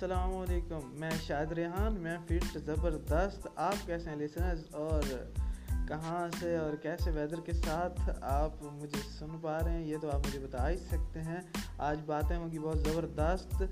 السلام علیکم، میں شاہد ریحان، میں فٹ زبردست، آپ کیسے ہیں لسنرز اور کہاں سے اور کیسے ویدر کے ساتھ آپ مجھے سن پا رہے ہیں؟ یہ تو آپ مجھے بتا ہی سکتے ہیں۔ آج باتیں ہوں گی بہت زبردست۔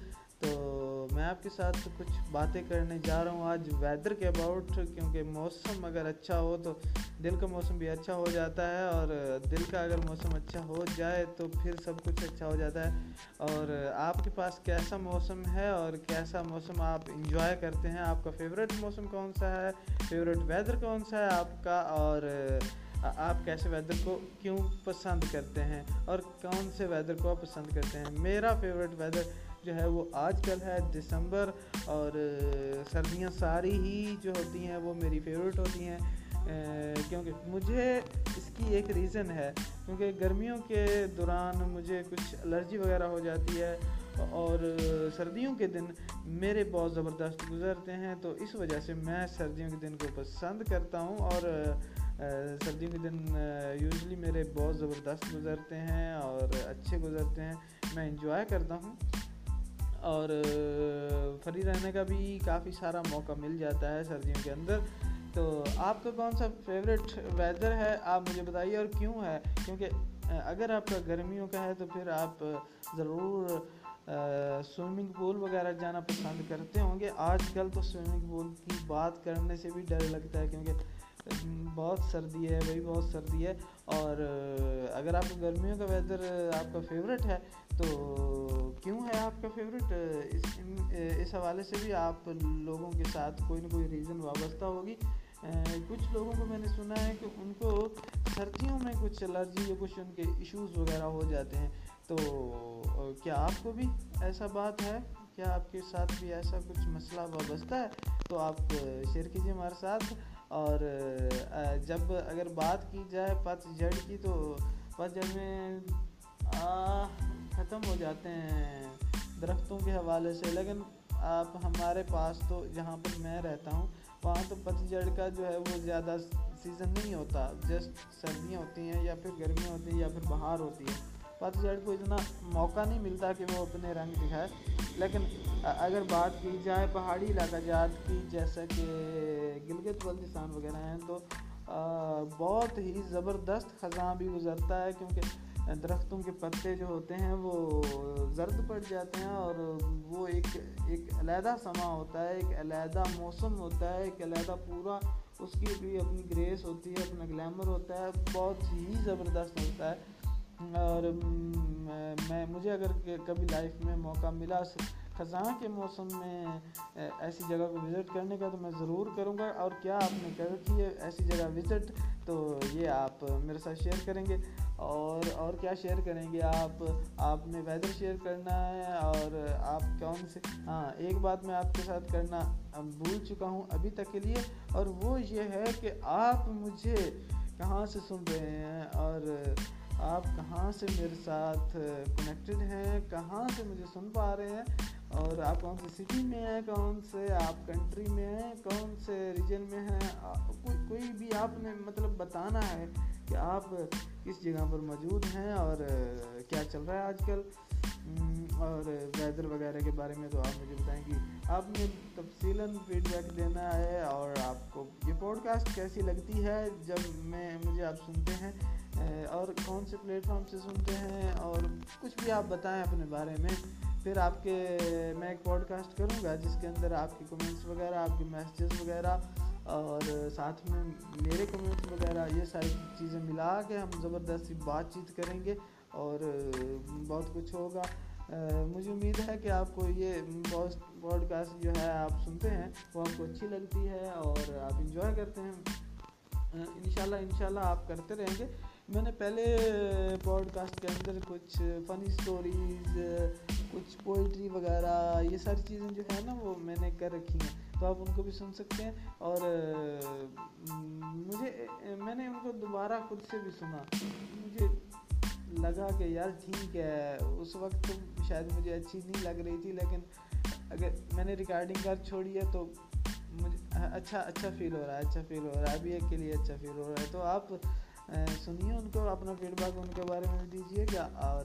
تو میں آپ کے ساتھ کچھ باتیں کرنے جا رہا ہوں آج ویدر کے اباؤٹ کیونکہ موسم اگر اچھا ہو تو دل کا موسم بھی اچھا ہو جاتا ہے اور دل کا اگر موسم اچھا ہو جائے تو پھر سب کچھ اچھا ہو جاتا ہے۔ اور آپ کے پاس کیسا موسم ہے اور کیسا موسم آپ انجوائے کرتے ہیں؟ آپ کا فیوریٹ موسم کون سا ہے؟ فیوریٹ ویدر کون سا ہے آپ کا؟ اور آپ کیسے ویدر کو کیوں پسند کرتے ہیں؟ اور کون سے ویدر کو آپ پسند کرتے ہیں؟ میرا فیوریٹ ویدر جو ہے وہ آج کل ہے دسمبر اور سردیاں ساری ہی جو ہوتی ہیں وہ میری فیوریٹ ہوتی ہیں کیونکہ مجھے اس کی ایک ریزن ہے، کیونکہ گرمیوں کے دوران مجھے کچھ الرجی وغیرہ ہو جاتی ہے اور سردیوں کے دن میرے بہت زبردست گزرتے ہیں، تو اس وجہ سے میں سردیوں کے دن کو پسند کرتا ہوں اور سردیوں کے دن یوزلی میرے بہت زبردست گزرتے ہیں اور اچھے گزرتے ہیں، میں انجوائے کرتا ہوں۔ اور فری رہنے کا بھی کافی سارا موقع مل جاتا ہے سردیوں کے اندر۔ تو آپ کا کون سا فیوریٹ ویدر ہے؟ آپ مجھے بتائیے اور کیوں ہے؟ کیونکہ اگر آپ کا گرمیوں کا ہے تو پھر آپ ضرور سوئمنگ پول وغیرہ جانا پسند کرتے ہوں گے۔ آج کل تو سوئمنگ پول کی بات کرنے سے بھی ڈر لگتا ہے کیونکہ بہت سردی ہے، بھائی بہت سردی ہے۔ اور اگر آپ کو گرمیوں کا ویدر آپ کا فیوریٹ ہے، تو کیوں ہے آپ کا فیوریٹ اس اس حوالے سے بھی آپ لوگوں کے ساتھ کوئی نہ کوئی ریزن وابستہ ہوگی۔ کچھ لوگوں کو میں نے سنا ہے کہ ان کو سردیوں میں کچھ الرجی یا کچھ ان کے ایشوز وغیرہ ہو جاتے ہیں۔ تو کیا آپ کو بھی ایسا بات ہے؟ کیا آپ کے ساتھ بھی ایسا کچھ مسئلہ وابستہ ہے؟ تو آپ شیئر کیجیے ہمارے ساتھ۔ اور جب اگر بات کی جائے پت جڑ کی تو پت جڑ میں ختم ہو جاتے ہیں درختوں کے حوالے سے۔ لیکن آپ ہمارے پاس تو جہاں پر میں رہتا ہوں، وہاں تو پت جڑ کا جو ہے وہ زیادہ سیزن نہیں ہوتا۔ جسٹ سردیاں ہوتی ہیں یا پھر گرمیاں ہوتی ہیں یا پھر بہار ہوتی ہے۔ پت جڑ کو اتنا موقع نہیں ملتا کہ وہ اپنے رنگ دکھائے۔ لیکن اگر بات کی جائے پہاڑی علاقہ جات کی، جیسا کہ گلگت بلتستان وغیرہ ہیں، تو بہت ہی زبردست خزاں بھی گزرتا ہے، کیونکہ درختوں کے پتے جو ہوتے ہیں، وہ زرد پڑ جاتے ہیں اور وہ ایک ایک علیحدہ سما ہوتا ہے، ایک علیحدہ موسم ہوتا ہے، ایک علیحدہ پورا اس کی بھی اپنی گریس ہوتی ہے، اپنا گلیمر ہوتا ہے، بہت ہی زبردست ہوتا ہے۔ اور میں مجھے اگر کبھی لائف میں موقع ملا خزاں کے موسم میں ایسی جگہ کو وزٹ کرنے کا تو میں ضرور کروں گا۔ اور کیا آپ نے کر رکھی ہے ایسی جگہ وزٹ تو یہ آپ میرے ساتھ شیئر کریں گے۔ اور اور کیا شیئر کریں گے آپ؟ آپ نے ویدر شیئر کرنا ہے اور آپ کون سے؟ ہاں ایک بات میں آپ کے ساتھ کرنا بھول چکا ہوں ابھی تک کے لیے۔ اور وہ یہ ہے کہ آپ مجھے کہاں سے سن رہے ہیں؟ اور آپ کہاں سے میرے ساتھ کنیکٹڈ ہیں؟ کہاں سے مجھے سن پا رہے ہیں؟ اور آپ کون سی سٹی میں ہیں؟ کون سے آپ کنٹری میں ہیں؟ کون سے ریجن میں ہیں؟ کوئی کوئی بھی آپ نے مطلب بتانا ہے کہ آپ کس جگہ پر موجود ہیں اور کیا چل رہا ہے آج کل؟ اور ویدر وغیرہ کے بارے میں تو آپ مجھے بتائیں گی آپ نے تفصیلاً فیڈ بیک دینا ہے اور آپ کو یہ پوڈ کاسٹ کیسی لگتی ہے جب میں، مجھے آپ سنتے ہیں، اور کون سے پلیٹ فارم سے سنتے ہیں، اور کچھ بھی آپ بتائیں اپنے بارے میں، پھر آپ کے، میں ایک پوڈ کاسٹ کروں گا جس کے اندر آپ کے کمنٹس وغیرہ، آپ کے میسیجز وغیرہ، اور ساتھ میں میرے کمنٹس وغیرہ، یہ ساری چیزیں ملا کے ہم زبردستی بات چیت کریں گے۔ اور بہت کچھ ہوگا۔ مجھے امید ہے کہ آپ کو یہ پوڈ کاسٹ جو ہے آپ سنتے ہیں، وہ آپ کو اچھی لگتی ہے اور آپ انجوائے کرتے ہیں۔ ان شاء اللہ ان شاء اللہ آپ کرتے رہیں گے۔ میں نے پہلے پوڈ کاسٹ کے اندر کچھ فنی اسٹوریز کچھ پوئٹری وغیرہ، یہ ساری چیزیں جو ہے نا، وہ میں نے کر رکھی ہیں۔ تو آپ ان کو بھی سن سکتے ہیں۔ اور مجھے میں نے ان کو دوبارہ خود سے بھی سنا۔ مجھے لگا کہ یار ٹھیک ہے، اس وقت تو شاید مجھے اچھی نہیں لگ رہی تھی، لیکن اگر میں نے ریکارڈنگ کر چھوڑی ہے تو مجھے اچھا اچھا فیل ہو رہا ہے اچھا فیل ہو رہا ہے، ابھی ایک کے لیے اچھا فیل ہو رہا ہے۔ تو آپ سنیے ان کو، اپنا فیڈ بیک ان کے بارے میں دیجیے گا اور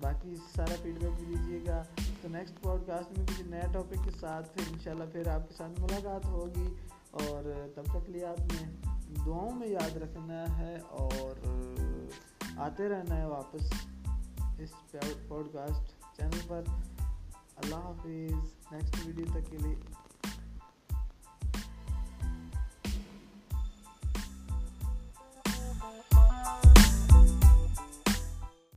باقی سارا فیڈ بیک بھی دیجیے گا۔ تو نیکسٹ پوڈ کاسٹ میں کسی نئے ٹاپک کے ساتھ پھر انشاءاللہ پھر آپ کے ساتھ ملاقات ہوگی۔ اور تب تک لیے آپ نے دعاؤں میں یاد رکھنا ہے اور آتے رہنا ہے واپس اس پوڈ کاسٹ چینل پر۔ اللہ حافظ۔ نیکسٹ ویڈیو تک کے لیے۔